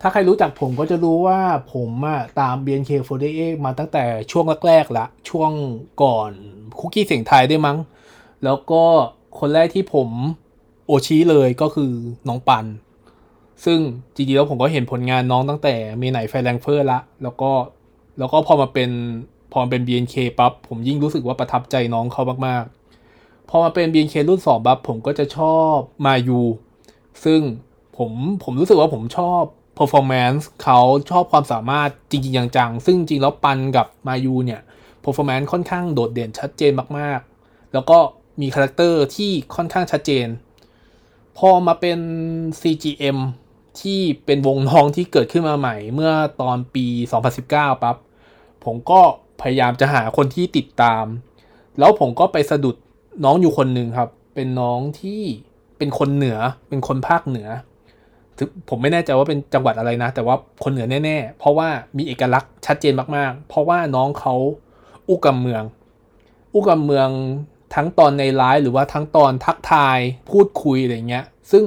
ถ้าใครรู้จักผมก็จะรู้ว่าผมอะตาม BNK48 มาตั้งแต่ช่วงแรกๆละ ช่วงก่อนคุกกี้เสียงไทยได้มั้ง แล้วก็คนแรกที่ผมโอชิเลยก็คือน้องปัน ซึ่งจริงๆแล้วผมก็เห็นผลงานน้องตั้งแต่เมไหนไฟแรงเฟอร์ละ แล้วก็แล้วก็พอมาเป็นพอมาเป็น BNK ปั๊บผมยิ่งรู้สึกว่าประทับใจน้องเขามากๆ พอมาเป็น BNK รุ่น2ปั๊บผมก็จะชอบมายูซึ่งผมผมรู้สึกว่าผมชอบ performance เขาชอบความสามารถจริงๆอย่างจัง ซึ่งจริงแล้วปันกับมายูเนี่ย performance ค่อนข้างโดดเด่นชัดเจนมากๆ แล้วก็มี character ที่ค่อนข้างชัดเจน พอมาเป็น CGM ที่เป็นวงน้องที่เกิดขึ้นมาใหม่ เมื่อตอนปี 2019ปั๊บผมก็พยายามจะหาคนที่ติดตาม แล้วผมก็ไปสะดุดน้องอยู่คนหนึ่งครับ เป็นน้องที่เป็นคนเหนือ เป็นคนภาคเหนือ ผมไม่แน่ใจว่าเป็นจังหวัดอะไรนะ แต่ว่าคนเหนือแน่ ๆ เพราะว่ามีเอกลักษณ์ชัดเจนมากๆ เพราะว่าน้องเขาอุกำเมือง อุกำเมืองทั้งตอนในไลฟ์หรือว่าทั้งตอนทักทายพูดคุยอะไรเงี้ย ซึ่ง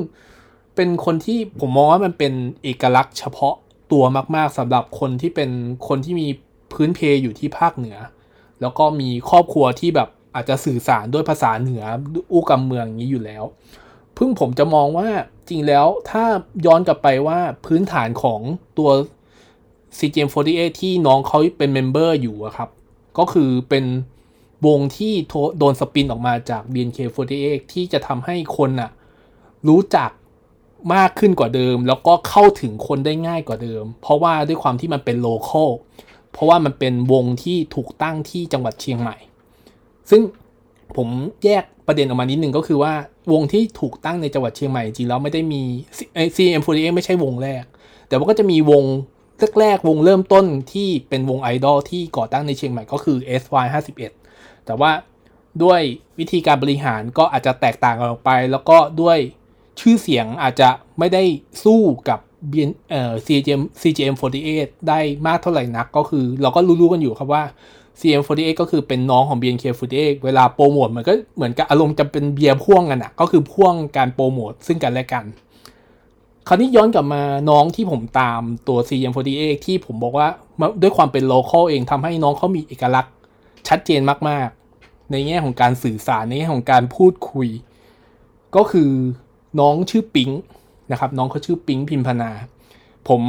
เป็นคนที่ผมมองว่ามันเป็นเอกลักษณ์เฉพาะตัวมาก ๆสำหรับคนที่เป็นคนที่มีพื้นเพอยู่ที่ภาคเหนือ แล้วก็มีครอบครัวที่แบบอาจจะสื่อสารด้วยภาษาเหนืออู้กำเมืองอย่างนี้อยู่แล้ว ซึ่งผมจะมองว่าจริงแล้วถ้าย้อนกลับไปว่าพื้นฐานของตัว CGM48 ที่น้องเขาเป็น member อยู่อะครับ ก็คือเป็นวงที่โดน spin ออกมาจาก BNK48 ที่จะทำให้คนอะรู้จักมากขึ้นกว่าเดิม แล้วก็เข้าถึงคนได้ง่ายกว่าเดิม เพราะว่าด้วยความที่มันเป็นโลเคอลเพราะว่ามันเป็นวงที่ถูกตั้งที่จังหวัดเชียงใหม่ ซึ่ง ผมแยกประเด็นออกมานิดนึงก็คือว่าวงที่ถูกตั้งในจังหวัดเชียงใหม่จริงแล้วไม่ได้มี CM48 ไม่ใช่วงแรก แต่ว่าก็จะมีวงแรกๆวงเริ่มต้นที่เป็นวงไอดอลที่ก่อตั้งในเชียงใหม่ก็คือ SY51 แต่ว่าด้วยวิธีการบริหารก็อาจจะแตกต่างกันออกไป แล้วก็ด้วยชื่อเสียงอาจจะไม่ได้สู้กับ BN เอ่อ CGM CGM48 ได้มากเท่าไหร่นักก็คือ เราก็รู้ๆกันอยู่ครับว่า CM48 ก็คือเป็นน้องของ BNK48 เวลาโปรโมทมันก็เหมือนกับอารมณ์จะเป็นเบียร์พ่วงกันอะก็คือพ่วงการโปรโมทซึ่งกันและกัน คราวนี้ย้อนกลับมาน้องที่ผมตามตัว CM48 ที่ผมบอกว่าด้วยความเป็นโลเคอลเองทำให้น้องเขามีเอกลักษณ์ชัดเจนมากๆ ในแง่ของการสื่อสารในแง่ของการพูดคุย ก็คือน้องชื่อปิงนะครับน้องเขาชื่อปิงพิมพนา ผม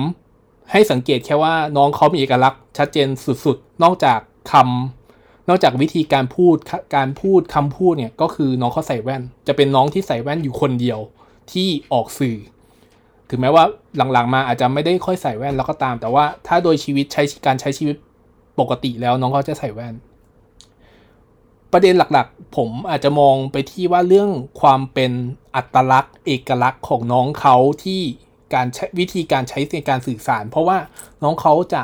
ให้สังเกตแค่ว่าน้องเขามีเอกลักษณ์ชัดเจนสุดๆ นอกจาก คำนอกจากวิธีการพูดการพูดคำพูดเนี่ยก็คือน้องเขาใส่แว่น จะเป็นน้องที่ใส่แว่นอยู่คนเดียวที่ออกสื่อ ถึงแม้ว่าหลังๆมาอาจจะไม่ได้ค่อยใส่แว่นแล้วก็ตาม แต่ว่าถ้าโดยชีวิตใช้การใช้ชีวิตปกติแล้วน้องเขาจะใส่แว่น ประเด็นหลักๆ ผมอาจจะมองไปที่ว่าเรื่องความเป็นอัตลักษณ์ เอกลักษณ์ของน้องเขาที่การวิธีการใช้ในการสื่อสาร เพราะว่าน้องเขาจะ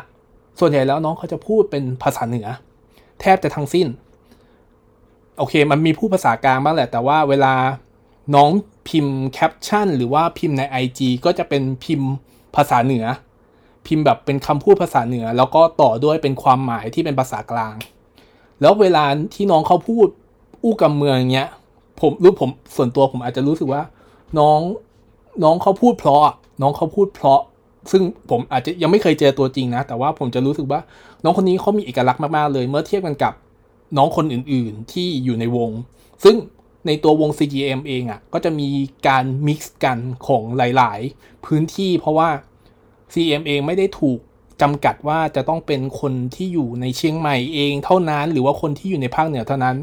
ส่วนใหญ่แล้วน้องเขาจะพูดเป็นภาษาเหนือ แทบจะทั้งสิ้น โอเค มันมีพูดภาษากลางบ้างแหละ แต่ว่าเวลาน้องพิมพ์แคปชั่น หรือว่าพิมพ์ใน IG ก็จะเป็นพิมพ์ภาษาเหนือ พิมพ์แบบเป็นคำพูดภาษาเหนือ แล้วก็ต่อด้วยเป็นความหมายที่เป็นภาษากลาง แล้วเวลาที่น้องเขาพูดอู้กำเมืองเนี้ยผมรู้ผมส่วนตัวผมอาจจะรู้สึกว่า น้องน้องเขาพูดเพราะน้องเขาพูดเพราะ ซึ่งผมอาจจะยังไม่เคยเจอตัวจริงนะ แต่ว่าผมจะรู้สึกว่า น้องคนนี้เขามีเอกลักษณ์มากๆเลย เมื่อเทียบกันกับน้องคนอื่นๆที่อยู่ในวง ซึ่งในตัววง CGM เองอะ่ะก็จะมีการ mix กันของหลายๆ พื้นที่เพราะว่า CM เองไม่ได้ถูกจำกัดว่าจะต้องเป็นคนที่อยู่ในเชียงใหม่เองเท่านั้น หรือว่าคนที่อยู่ในภาคเหนือเท่านั้น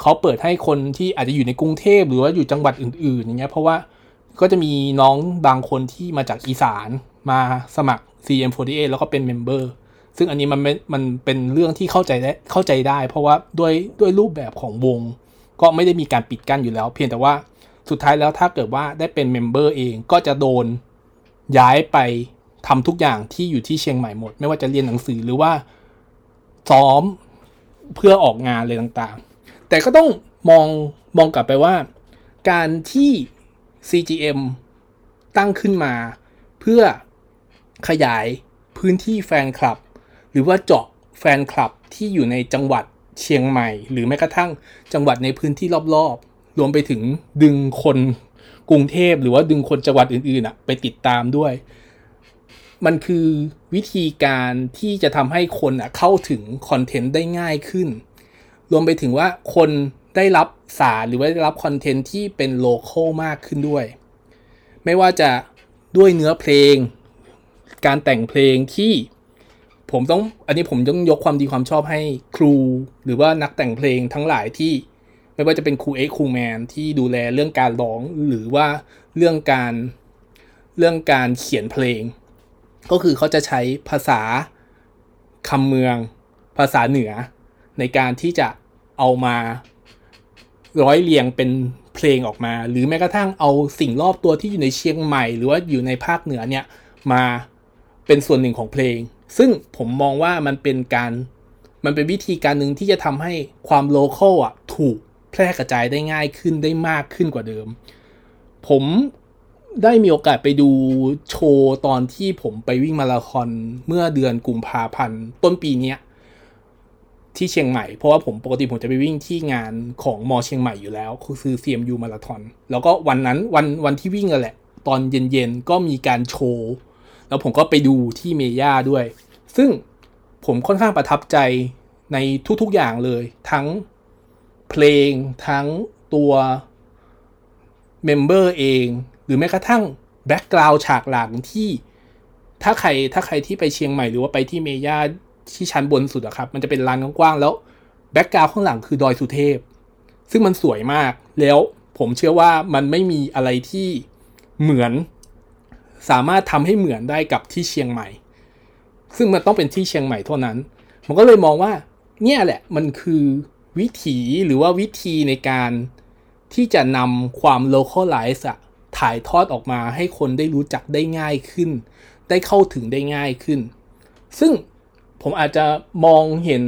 เขาเปิดให้คนที่อาจจะอยู่ในกรุงเทพหรือว่าอยู่จังหวัดอื่นๆอย่างเงี้ยเพราะว่าก็จะมีน้องบางคนที่มาจากอีสาน มาสมัคร CGM48 แล้วก็เป็น member ซึ่งอันนี้มันมันเป็นเรื่องที่เข้าใจได้เข้าใจได้ เพราะว่าด้วยด้วยรูปแบบของวง ก็ไม่ได้มีการปิดกั้นอยู่แล้ว เพียงแต่ว่าสุดท้ายแล้วถ้าเกิดว่าได้เป็นเมมเบอร์เองก็จะโดนย้ายไปทำทุกอย่างที่อยู่ที่เชียงใหม่หมด ไม่ว่าจะเรียนหนังสือหรือว่าซ้อมเพื่อออกงานอะไรต่างๆ แต่ก็ต้องมองมองกลับไปว่า การที่ CGM ตั้งขึ้นมาเพื่อ ขยายพื้นที่แฟนคลับ หรือว่าเจาะแฟนคลับที่อยู่ในจังหวัดเชียงใหม่ หรือแม้กระทั่งจังหวัดในพื้นที่รอบๆ รวมไปถึงดึงคนกรุงเทพหรือว่าดึงคนจังหวัดอื่นๆอะไปติดตามด้วย มันคือวิธีการที่จะทำให้คนอะเข้าถึงคอนเทนต์ได้ง่ายขึ้น รวมไปถึงว่าคนได้รับสารหรือว่าได้รับคอนเทนต์ที่เป็นโลเคอลมากขึ้นด้วย ไม่ว่าจะด้วยเนื้อเพลง การแต่งเพลงที่ผมต้องอันนี้ผมต้องยกความดีความชอบให้ครู หรือว่านักแต่งเพลงทั้งหลายที่ ไม่ว่าจะเป็นครูเอ็กครูแมนที่ดูแลเรื่องการร้องหรือว่าเรื่องการเรื่องการเขียนเพลง ก็คือเขาจะใช้ภาษาคำเมือง ภาษาเหนือ ในการที่จะเอามาร้อยเรียงเป็นเพลงออกมา หรือแม้กระทั่งเอาสิ่งรอบตัวที่อยู่ในเชียงใหม่ หรือว่าอยู่ในภาคเหนือเนี่ยมา เป็นส่วนหนึ่งของเพลง ซึ่งผมมองว่ามันเป็นการมันเป็นวิธีการหนึ่งที่จะทำให้ความโลเคอลอะถูกแพร่กระจายได้ง่ายขึ้นได้มากขึ้นกว่าเดิม ผมได้มีโอกาสไปดูโชว์ตอนที่ผมไปวิ่งมาราธอนเมื่อเดือนกุมภาพันธ์ต้นปีเนี้ยที่เชียงใหม่ เพราะว่าผมปกติผมจะไปวิ่งที่งานของมอเชียงใหม่อยู่แล้วคือ CMU มาราธอนแล้วก็วันนั้นวันวันที่วิ่งกันแหละ ตอนเย็นๆก็มีการโชว์ แล้วผมก็ไปดูที่เมย่าด้วย ซึ่งผมค่อนข้างประทับใจในทุกๆอย่างเลย ทั้งเพลงทั้งตัว member เอง หรือแม้กระทั่ง background ฉากหลังที่ถ้าใครถ้าใครที่ไปเชียงใหม่หรือว่าไปที่เมย่าที่ชั้นบนสุดอะครับ มันจะเป็นลานกว้างๆแล้วแบ็กกราวด์ข้างหลังคือดอยสุเทพ ซึ่งมันสวยมากแล้วผมเชื่อว่ามันไม่มีอะไรที่เหมือน สามารถทำให้เหมือนได้กับที่เชียงใหม่ ซึ่งมันต้องเป็นที่เชียงใหม่เท่านั้นผมก็เลยมองว่าเนี่ยแหละมันคือวิถีหรือว่าวิธีในการที่จะนำความ localize อะถ่ายทอดออกมาให้คนได้รู้จักได้ง่ายขึ้น ได้เข้าถึงได้ง่ายขึ้น ซึ่งผมอาจจะมองเห็น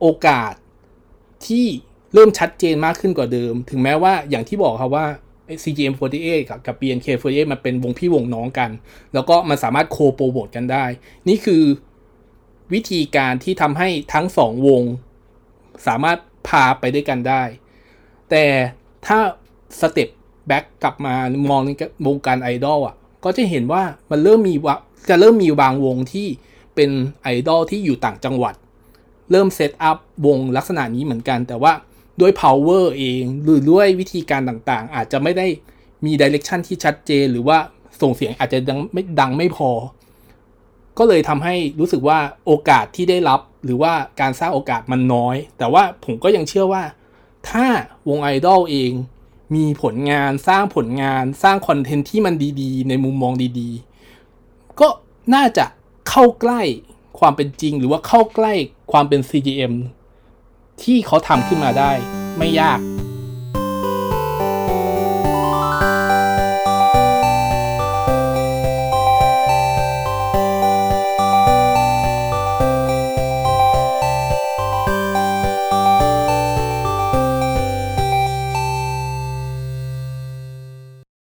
โอกาสที่เริ่มชัดเจนมากขึ้นกว่าเดิม ถึงแม้ว่าอย่างที่บอกครับว่า CGM48 กับกับ BNK48 มันเป็นวงพี่วงน้องกัน แล้วก็มันสามารถโคโปรโมทกันได้ นี่คือวิธีการที่ทำให้ทั้งสองวงสามารถพาไปด้วยกันได้ แต่ถ้า step back กลับมามองในวงการไอดอลอะ ก็จะเห็นว่ามันเริ่มมีวจะเริ่มมีบางวงที่เป็นไอดอลที่อยู่ต่างจังหวัด เริ่ม set up วงลักษณะนี้เหมือนกัน แต่ว่า ด้วย power เอง หรือด้วยวิธีการต่างๆ อาจจะไม่ได้มี direction ที่ชัดเจน หรือว่าส่งเสียงอาจจะดังไม่ดังไม่พอ ก็เลยทำให้รู้สึกว่าโอกาสที่ได้รับ หรือว่าการสร้างโอกาสมันน้อย แต่ว่าผมก็ยังเชื่อว่า ถ้าวงไอดอลเองมีผลงานสร้างผลงานสร้างคอนเทนต์ที่มันดีๆ ในมุมมองดีๆ ก็น่าจะเข้าใกล้ความเป็นจริง หรือว่าเข้าใกล้ความเป็น CGM ที่เขาทำขึ้นมาได้ไม่ยาก